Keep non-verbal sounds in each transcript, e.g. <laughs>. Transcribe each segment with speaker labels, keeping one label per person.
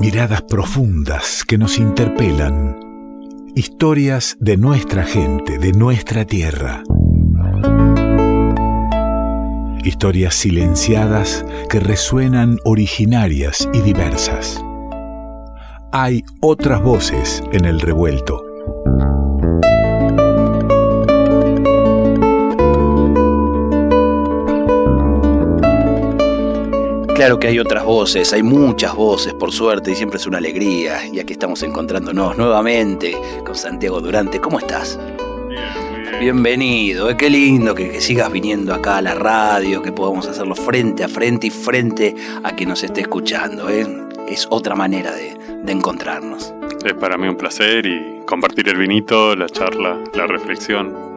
Speaker 1: Miradas profundas que nos interpelan. Historias de nuestra gente, de nuestra tierra. Historias silenciadas que resuenan originarias y diversas. Hay otras voces en el revuelto.
Speaker 2: Claro que hay otras voces, hay muchas voces, por suerte, y siempre es una alegría. Y aquí estamos encontrándonos nuevamente con Santiago Durante. ¿Cómo estás? Bienvenido, eh, qué lindo que, sigas viniendo acá a la radio, que podamos hacerlo frente a frente y frente a quien nos esté escuchando. ¿eh? Es otra manera de, encontrarnos.
Speaker 3: Es para mí un placer y compartir el vinito, la charla, la reflexión.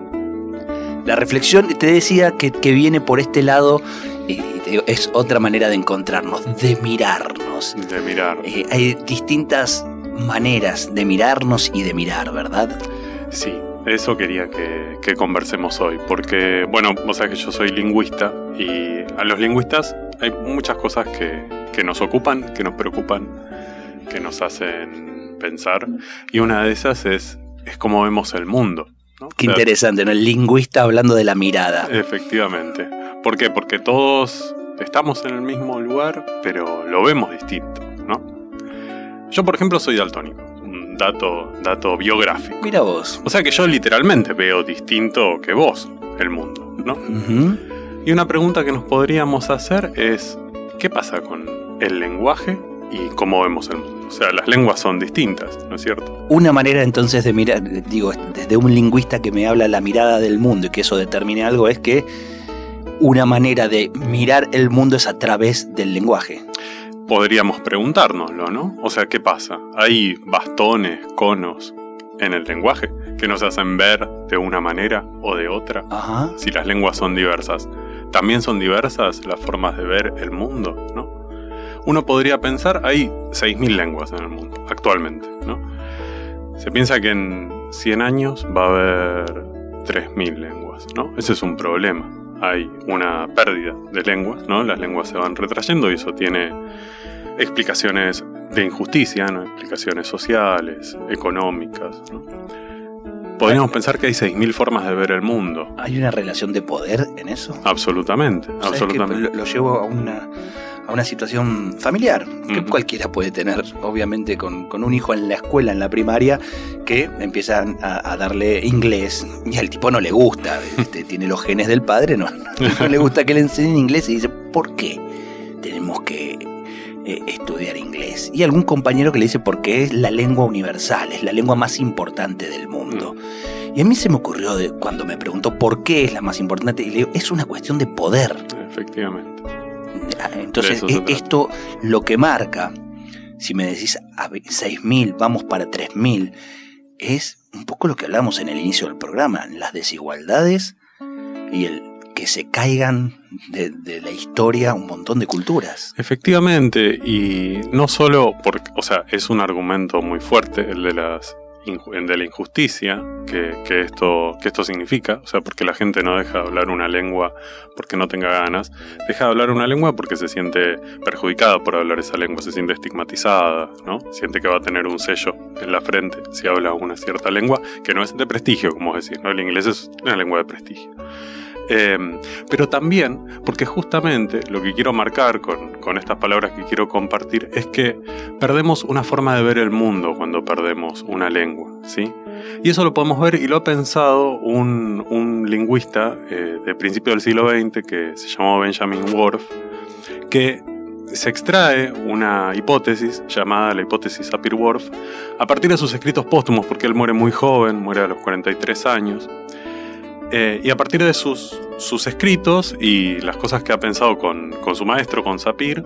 Speaker 2: La reflexión, te decía que, que viene por este lado y es otra manera de encontrarnos, de mirarnos.
Speaker 3: De mirar.
Speaker 2: Eh, hay distintas maneras de mirarnos y de mirar, ¿verdad?
Speaker 3: Sí, eso quería que, conversemos hoy, porque, bueno, vos sabés que yo soy lingüista y a los lingüistas hay muchas cosas que, que nos ocupan, que nos preocupan, que nos hacen pensar, y una de esas es, es cómo vemos el mundo.
Speaker 2: Qué interesante, ¿no? El lingüista hablando de la mirada.
Speaker 3: Efectivamente. ¿Por qué? Porque todos estamos en el mismo lugar, pero lo vemos distinto, ¿no? Yo, por ejemplo, soy daltónico. Un dato, dato biográfico.
Speaker 2: Mira vos.
Speaker 3: O sea que yo literalmente veo distinto que vos el mundo, ¿no? Y una pregunta que nos podríamos hacer es, ¿qué pasa con el lenguaje y cómo vemos el mundo? O sea, las lenguas son distintas, ¿no es cierto?
Speaker 2: Una manera entonces de mirar, digo, desde un lingüista que me habla la mirada del mundo y que eso determine algo es que una manera de mirar el mundo es a través del lenguaje.
Speaker 3: Podríamos preguntárnoslo, ¿no? O sea, ¿qué pasa? ¿Hay bastones, conos en el lenguaje que nos hacen ver de una manera o de otra?
Speaker 2: Ajá.
Speaker 3: Si las lenguas son diversas, también son diversas las formas de ver el mundo, ¿no? Uno podría pensar, hay 6.000 lenguas en el mundo actualmente, ¿no? Se piensa que en 100 años va a haber 3.000 lenguas, ¿no? Ese es un problema hay una pérdida de lenguas, ¿no? Las lenguas se van retrayendo y eso tiene explicaciones de injusticia, ¿no? explicaciones sociales, económicas. ¿no? Podríamos pensar que hay 6.000 formas de ver el mundo.
Speaker 2: ¿Hay una relación de poder en eso?
Speaker 3: Absolutamente, absolutamente.
Speaker 2: lo llevo a una a una situación familiar, que cualquiera puede tener, obviamente, con, un hijo en la escuela, en la primaria, que empiezan a, darle inglés y al tipo no le gusta, este, <laughs> tiene los genes del padre, no, no, le gusta que le enseñen inglés y dice, ¿por qué tenemos que eh, estudiar inglés? Y algún compañero que le dice, porque es la lengua universal, es la lengua más importante del mundo. Y a mí se me ocurrió de, cuando me preguntó por qué es la más importante, y le digo, es una cuestión de poder.
Speaker 3: Efectivamente.
Speaker 2: Entonces, e esto lo que marca, si me decís a 6.000, vamos para 3.000, es un poco lo que hablamos en el inicio del programa, las desigualdades y el que se caigan de, de, la historia un montón de culturas.
Speaker 3: Efectivamente, y no solo porque, o sea, es un argumento muy fuerte el de las de la injusticia que, esto, que esto significa, o sea, porque la gente no deja de hablar una lengua porque no tenga ganas, deja de hablar una lengua porque se siente perjudicada por hablar esa lengua, se siente estigmatizada, ¿no? Siente que va a tener un sello en la frente si habla una cierta lengua, que no es de prestigio, como decís, ¿no? El inglés es una lengua de prestigio. Em, pero también porque justamente lo que quiero marcar con, con, estas palabras que quiero compartir es que perdemos una forma de ver el mundo cuando perdemos una lengua, ¿sí? Y eso lo podemos ver y lo ha pensado un, un lingüista eh, de principio del siglo XX que se llamó Benjamin Worf, que se extrae una hipótesis llamada la hipótesis Sapir-Whorf a partir de sus escritos póstumos, porque él muere muy joven, muere a los 43 años, eh, y a partir de sus, escritos y las cosas que ha pensado con, su maestro, con Sapir,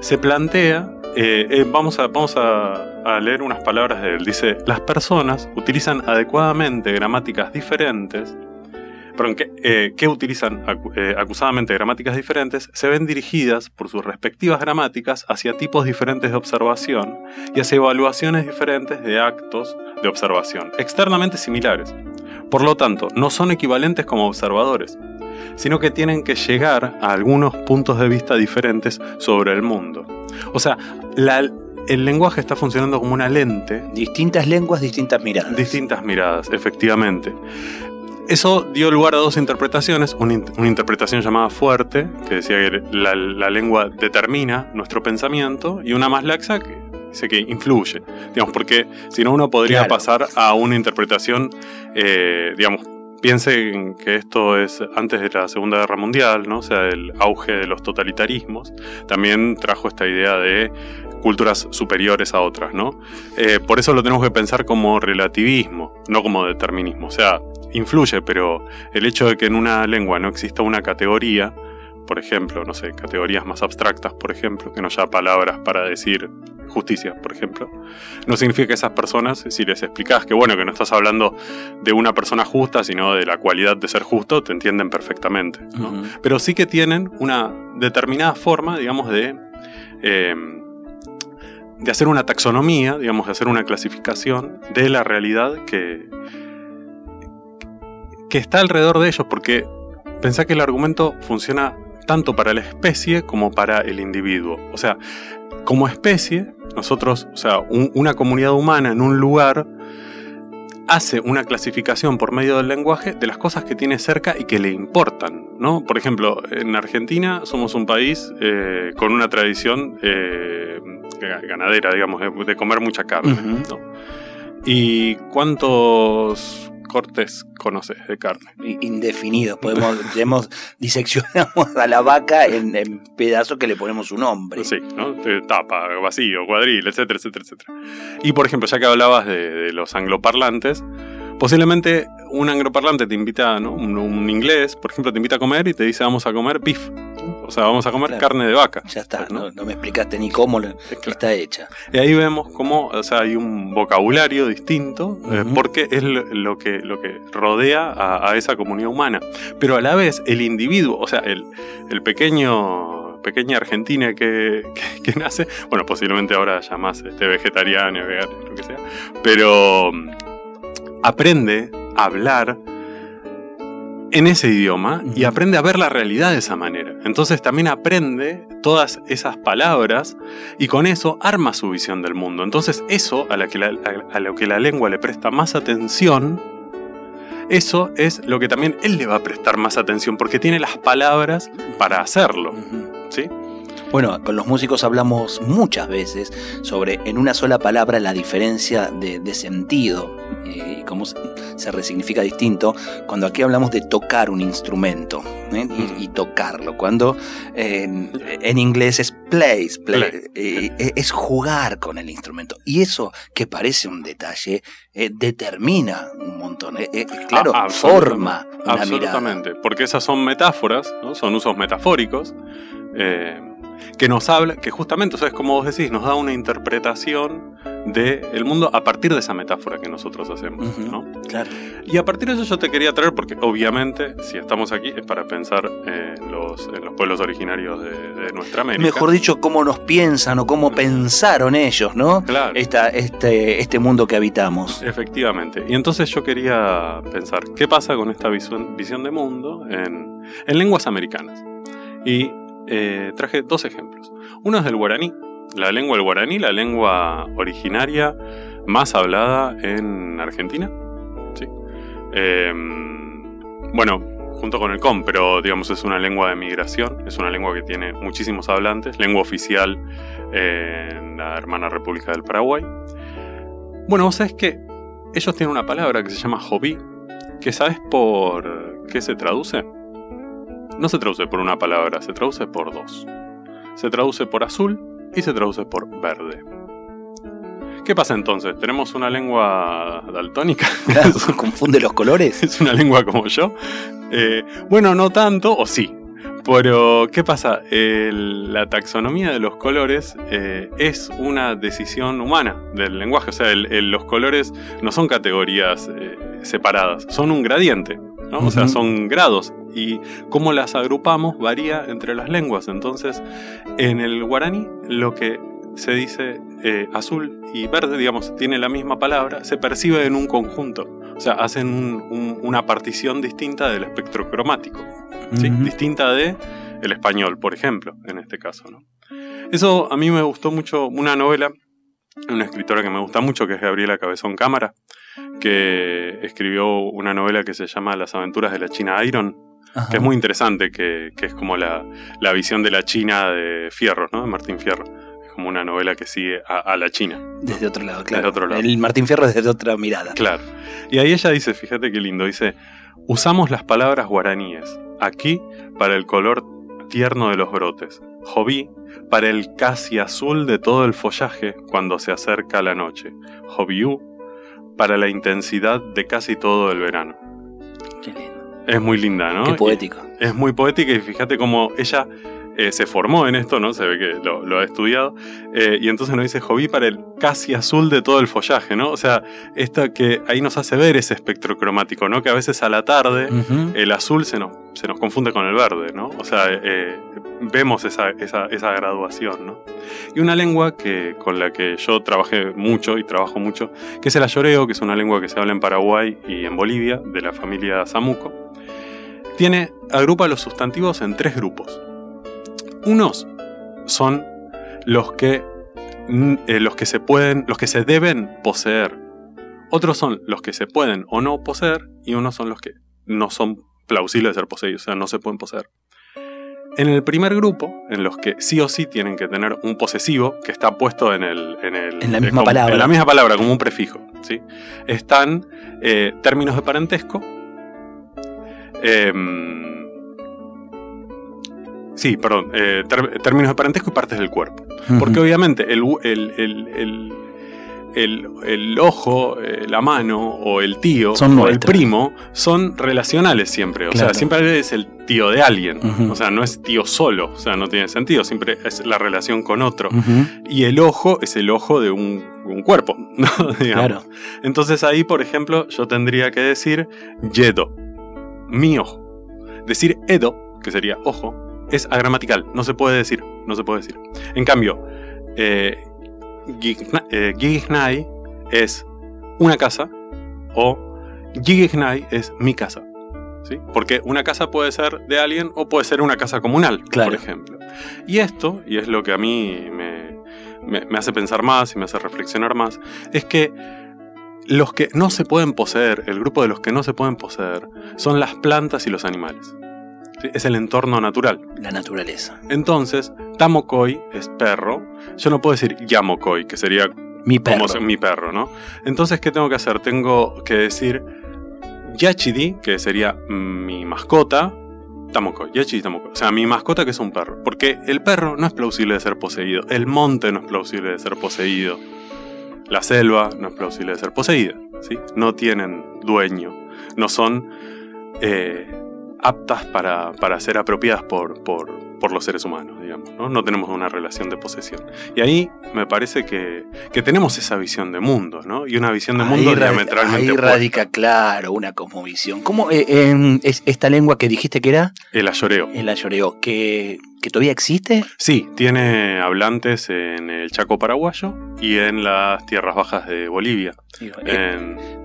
Speaker 3: se plantea, eh, eh, vamos, a, vamos a, leer unas palabras de él, dice, las personas utilizan adecuadamente gramáticas diferentes, perdón, que, que utilizan acusadamente gramáticas diferentes, se ven dirigidas por sus respectivas gramáticas hacia tipos diferentes de observación y hacia evaluaciones diferentes de actos de observación, externamente similares. Por lo tanto, no son equivalentes como observadores, sino que tienen que llegar a algunos puntos de vista diferentes sobre el mundo. O sea, el lenguaje está funcionando como una lente.
Speaker 2: Distintas lenguas, distintas miradas.
Speaker 3: Distintas miradas, efectivamente. Eso dio lugar a dos interpretaciones, una, interpretación llamada fuerte, que decía que la, lengua determina nuestro pensamiento, y una más laxa, que dice que influye, digamos, porque si no uno podría pasar a una interpretación, eh, digamos, piensen que esto es antes de la Segunda Guerra Mundial, ¿no? o sea, el auge de los totalitarismos, también trajo esta idea de culturas superiores a otras, ¿no? Eh, por eso lo tenemos que pensar como relativismo, no como determinismo. O sea, influye, pero el hecho de que en una lengua no exista una categoría, por ejemplo, no sé, categorías más abstractas, por ejemplo, que no haya palabras para decir justicia, por ejemplo, no significa que esas personas, si les explicas que bueno, que no estás hablando de una persona justa, sino de la cualidad de ser justo, te entienden perfectamente. Pero sí que tienen una determinada forma, digamos, de, em, de hacer una taxonomía, digamos, de hacer una clasificación de la realidad que, que está alrededor de ellos, porque pensá que el argumento funciona tanto para la especie como para el individuo. O sea, como especie, nosotros, o sea, una comunidad humana en un lugar hace una clasificación por medio del lenguaje de las cosas que tiene cerca y que le importan, ¿no? Por ejemplo, en Argentina somos un país eh, con una tradición eh, ganadera, digamos, de, comer mucha carne, ¿Y cuántos cortes conoces de carne?
Speaker 2: Indefinidos. Podemos, <laughs> diseccionamos a la vaca en, pedazos que le ponemos un nombre.
Speaker 3: Sí, ¿no? Tapa, vacío, cuadril, etcétera, etcétera, etcétera. Y por ejemplo, ya que hablabas de los angloparlantes, Posiblemente un angloparlante te invita, ¿no? un, inglés, por ejemplo, te invita a comer y te dice vamos a comer beef. O sea, vamos a comer carne de vaca.
Speaker 2: Ya está, ¿no? me explicaste ni cómo está hecha.
Speaker 3: Y ahí vemos cómo o sea, hay un vocabulario distinto eh, porque es lo, que, lo que rodea a, esa comunidad humana. Pero a la vez el individuo, o sea, el, el pequeño pequeña argentina que, que, nace, bueno, posiblemente ahora ya más este, vegetariano, vegano, lo que sea, pero aprende a hablar en ese idioma y aprende a ver la realidad de esa manera. Entonces también aprende todas esas palabras y con eso arma su visión del mundo. Entonces eso a, lo que la lengua le presta más atención, eso es lo que también él le va a prestar más atención porque tiene las palabras para hacerlo. ¿Sí?
Speaker 2: Bueno, con los músicos hablamos muchas veces sobre en una sola palabra la diferencia de, sentido eh, y cómo se resignifica distinto cuando aquí hablamos de tocar un instrumento ¿eh? y, tocarlo. Cuando en inglés es play, eh, es jugar con el instrumento. Y eso que parece un detalle determina un montón. claro, ah, forma una
Speaker 3: absolutamente, porque esas son metáforas, son usos metafóricos que nos habla, que justamente, ¿sabes? Como vos decís, nos da una interpretación del mundo a partir de esa metáfora que nosotros hacemos, ¿no?
Speaker 2: Claro.
Speaker 3: Y a partir de eso yo te quería traer, porque obviamente, si estamos aquí, es para pensar en los, los pueblos originarios de, nuestra América.
Speaker 2: Mejor dicho, cómo nos piensan o cómo pensaron ellos, ¿no?
Speaker 3: Claro.
Speaker 2: Esta, este, este mundo que habitamos.
Speaker 3: Efectivamente. Y entonces yo quería pensar, ¿qué pasa con esta visión, visión de mundo en, en lenguas americanas? Y eh, traje dos ejemplos. Uno es del guaraní, la lengua del guaraní, la lengua originaria más hablada en Argentina. ¿sí? Em, bueno, junto con el com, pero digamos es una lengua de migración, es una lengua que tiene muchísimos hablantes, lengua oficial en la hermana República del Paraguay. Bueno, vos sabés que ellos tienen una palabra que se llama joví, que sabes por qué se traduce no se traduce por una palabra, se traduce por dos. Se traduce por azul y se traduce por verde. ¿Qué pasa entonces? ¿Tenemos una lengua daltónica? <laughs> <laughs>
Speaker 2: ¿Confunde los colores?
Speaker 3: ¿Es una lengua como yo? Eh, bueno, no tanto, o sí. Pero, ¿qué pasa? la taxonomía de los colores eh, es una decisión humana del lenguaje. O sea, los colores no son categorías eh, separadas, son un gradiente. O sea, son grados y cómo las agrupamos varía entre las lenguas. Entonces, en el guaraní lo que se dice eh, azul y verde, digamos, tiene la misma palabra, se percibe en un conjunto. O sea, hacen una partición distinta del espectro cromático. Distinta de el español, por ejemplo, en este caso. ¿no? Eso a mí me gustó mucho una novela una escritora que me gusta mucho, que es Gabriela Cabezón Cámara, que escribió una novela que se llama Las aventuras de la China Iron, que es muy interesante, que, es como la, visión de la China de Fierro, ¿no? De Martín Fierro. Es como una novela que sigue a, la China.
Speaker 2: Desde otro lado, claro. otro lado. El Martín Fierro desde otra mirada.
Speaker 3: Claro. Y ahí ella dice, fíjate qué lindo, dice, usamos las palabras guaraníes, aquí para el color tierno de los brotes, joví para el casi azul de todo el follaje cuando se acerca la noche, joviú para la intensidad de casi todo el verano.
Speaker 2: Qué lindo.
Speaker 3: Es muy linda, ¿no?
Speaker 2: Qué poético.
Speaker 3: es muy poética y fíjate cómo ella eh, se formó en esto, ¿no? Se ve que lo, ha estudiado. Eh, y entonces nos dice Joví para el casi azul de todo el follaje, ¿no? O sea, esto que ahí nos hace ver ese espectro cromático, ¿no? Que a veces a la tarde el azul se nos, se nos confunde con el verde, ¿no? O sea, eh, vemos esa, esa, esa, graduación, ¿no? Y una lengua que, con la que yo trabajé mucho y trabajo mucho, que es el ayoreo, que es una lengua que se habla en Paraguay y en Bolivia, de la familia Samuco, tiene, agrupa los sustantivos en tres grupos. Unos son los que, mm, eh, los que se pueden, los que se deben poseer. Otros son los que se pueden o no poseer y unos son los que no son plausibles de ser poseídos, o sea, no se pueden poseer. En el primer grupo, en los que sí o sí tienen que tener un posesivo que está puesto en el.
Speaker 2: En, la misma palabra.
Speaker 3: En la misma palabra, como un prefijo. ¿sí? Están eh, términos de parentesco. Em, Sí, perdón, eh, términos de parentesco y partes del cuerpo. Porque obviamente el, el, ojo, eh, la mano o el tío o el primo son relacionales siempre. O sea, siempre es el tío de alguien. O sea, no es tío solo. O sea, no tiene sentido. Siempre es la relación con otro. Y el ojo es el ojo de un, cuerpo. <laughs> claro. Entonces ahí, por ejemplo, yo tendría que decir yedo, mi ojo. Decir edo, que sería ojo, es agramatical, no se puede decir, no se puede decir. En cambio, eh, eh es una casa o Gigignai es mi casa. ¿sí? Porque una casa puede ser de alguien o puede ser una casa comunal, por ejemplo. Y esto, y es lo que a mí me, me hace pensar más y me hace reflexionar más, es que los que no se pueden poseer, el grupo de los que no se pueden poseer, son las plantas y los animales es el entorno natural.
Speaker 2: La naturaleza.
Speaker 3: Entonces, Tamokoi es perro. Yo no puedo decir Yamokoi, que sería
Speaker 2: mi perro.
Speaker 3: Como mi perro, ¿no? Entonces, ¿qué tengo que hacer? Tengo que decir Yachidi, que sería mi mascota. Tamokoi, Yachidi Tamokoi. O sea, mi mascota que es un perro. Porque el perro no es plausible de ser poseído. El monte no es plausible de ser poseído. La selva no es plausible de ser poseída. ¿sí? No tienen dueño. No son eh, aptas para, ser apropiadas por, por, los seres humanos, digamos. ¿no? no tenemos una relación de posesión. Y ahí me parece que, tenemos esa visión de mundo, ¿no? Y una visión de mundo diametralmente
Speaker 2: Ahí radica, claro, una cosmovisión. ¿Cómo eh, es esta lengua que dijiste que era?
Speaker 3: El ayoreo.
Speaker 2: El ayoreo, que ¿Que todavía existe?
Speaker 3: Sí, tiene hablantes en el Chaco paraguayo y en las tierras bajas de Bolivia.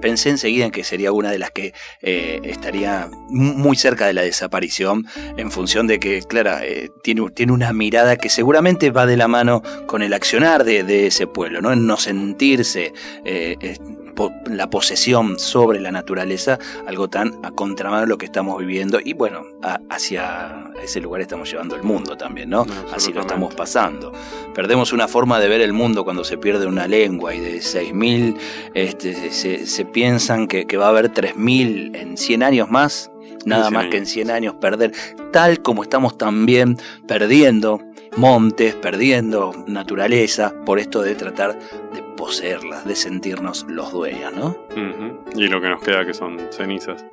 Speaker 2: Pensé enseguida en que sería una de las que eh, estaría muy cerca de la desaparición en función de que, claro, eh, tiene, tiene, una mirada que seguramente va de la mano con el accionar de, ese pueblo, ¿no? En no sentirse eh, la posesión sobre la naturaleza, algo tan a contramano de lo que estamos viviendo y bueno, hacia ese lugar estamos llevando el mundo también, ¿no? Así lo estamos pasando. Perdemos una forma de ver el mundo cuando se pierde una lengua y de 6.000 este, se, piensan que, que va a haber 3.000 en 100 años más nada más que en 100 años perder, tal como estamos también perdiendo montes, perdiendo naturaleza, por esto de tratar de poseerlas, de sentirnos los dueños, ¿no?
Speaker 3: Y lo que nos queda que son cenizas.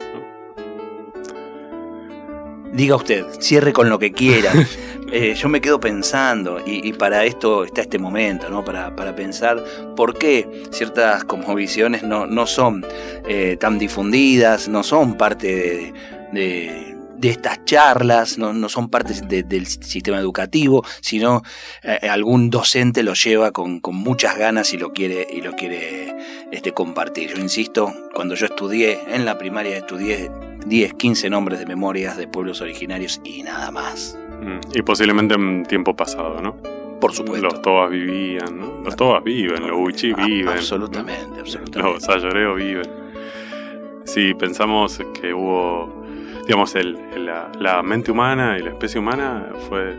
Speaker 2: Diga usted, cierre con lo que quiera. <laughs> Eh, yo me quedo pensando, y, para esto está este momento, ¿no? Para, pensar por qué ciertas cosmovisiones no, no son eh, tan difundidas, no son parte de de estas charlas, no, son parte del sistema educativo, sino eh, algún docente lo lleva con, muchas ganas y lo quiere, y lo quiere este, compartir. Yo insisto, cuando yo estudié en la primaria, estudié 10, 15 nombres de memorias de pueblos originarios y nada más.
Speaker 3: Mm, y posiblemente en tiempo pasado, ¿no?
Speaker 2: Por supuesto.
Speaker 3: Los tobas vivían, ¿no? Los tobas viven, los huichí
Speaker 2: Ah,
Speaker 3: viven.
Speaker 2: Absolutamente, absolutamente.
Speaker 3: Los sayoreos viven. Sí, pensamos que hubo, digamos, el, la, la mente humana y la especie humana fue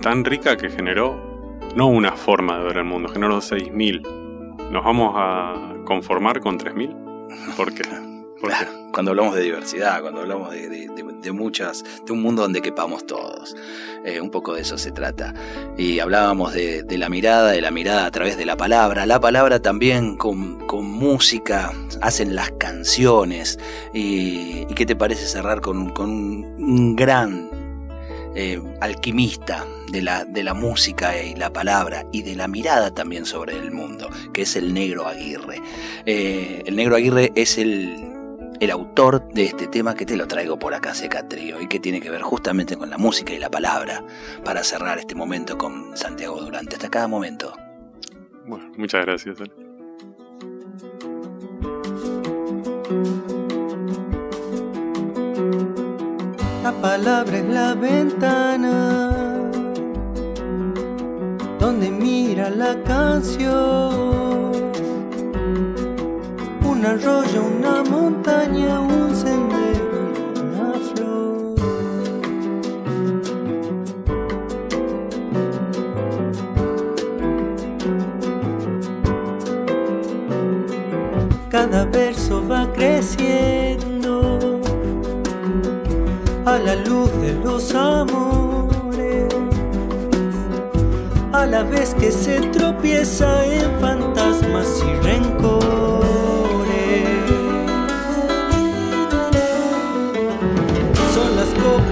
Speaker 3: tan rica que generó no una forma de ver el mundo, generó 6.000. ¿Nos vamos a conformar con 3.000? ¿Por qué?
Speaker 2: Claro, cuando hablamos de diversidad, cuando hablamos de, de- de- de muchas, de un mundo donde quepamos todos. Eh, un poco de eso se trata. Y hablábamos de, de la mirada, de la mirada a través de la palabra. La palabra también con, con música, hacen las canciones. Y, y qué te parece cerrar con, con un, un gran eh, alquimista de la, de la música y la palabra y de la mirada también sobre el mundo, que es el negro Aguirre. Eh, el negro Aguirre es el, el autor de este tema que te lo traigo por acá, Seca Trío, y que tiene que ver justamente con la música y la palabra, para cerrar este momento con Santiago Durante. Hasta cada momento.
Speaker 3: Bueno, muchas gracias. Ale.
Speaker 4: La palabra es la ventana donde mira la canción. Un arroyo, una montaña, un sendero, una flor. Cada verso va creciendo a la luz de los amores, a la vez que se tropieza en fantasmas y rencores.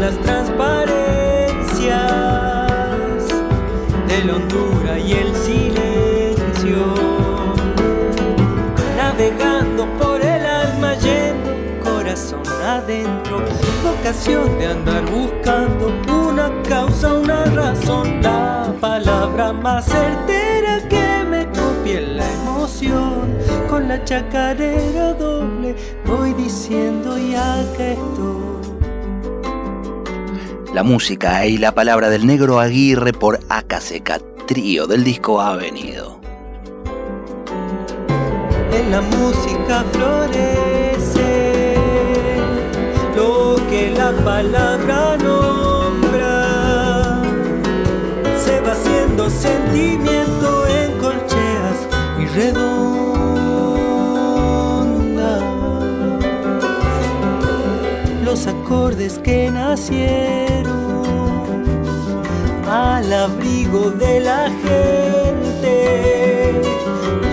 Speaker 4: Las transparencias de la hondura y el silencio, navegando por el alma yendo corazón adentro, vocación de andar buscando una causa, una razón, la palabra más certera que me copie la emoción, con la chacarera doble voy diciendo y acá estoy.
Speaker 2: La música y la palabra del negro Aguirre por Acaseca Trío del disco Ha Venido.
Speaker 4: En la música florece lo que la palabra nombra. Se va haciendo sentimiento en corcheas y redondas. Acordes que nacieron al abrigo de la gente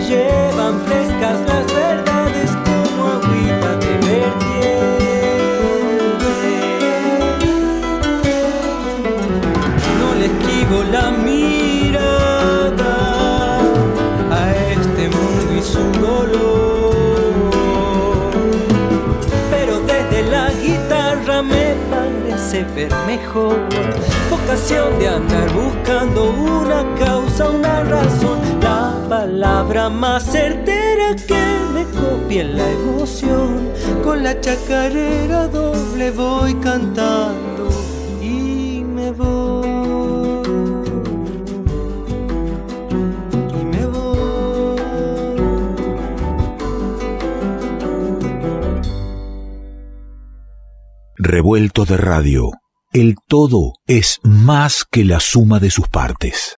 Speaker 4: llevan frescas parece ver mejor. Vocación de andar buscando una causa, una razón, la palabra más certera que me copie la emoción. Con la chacarera doble voy cantando
Speaker 1: Revuelto de radio. El todo es más que la suma de sus partes.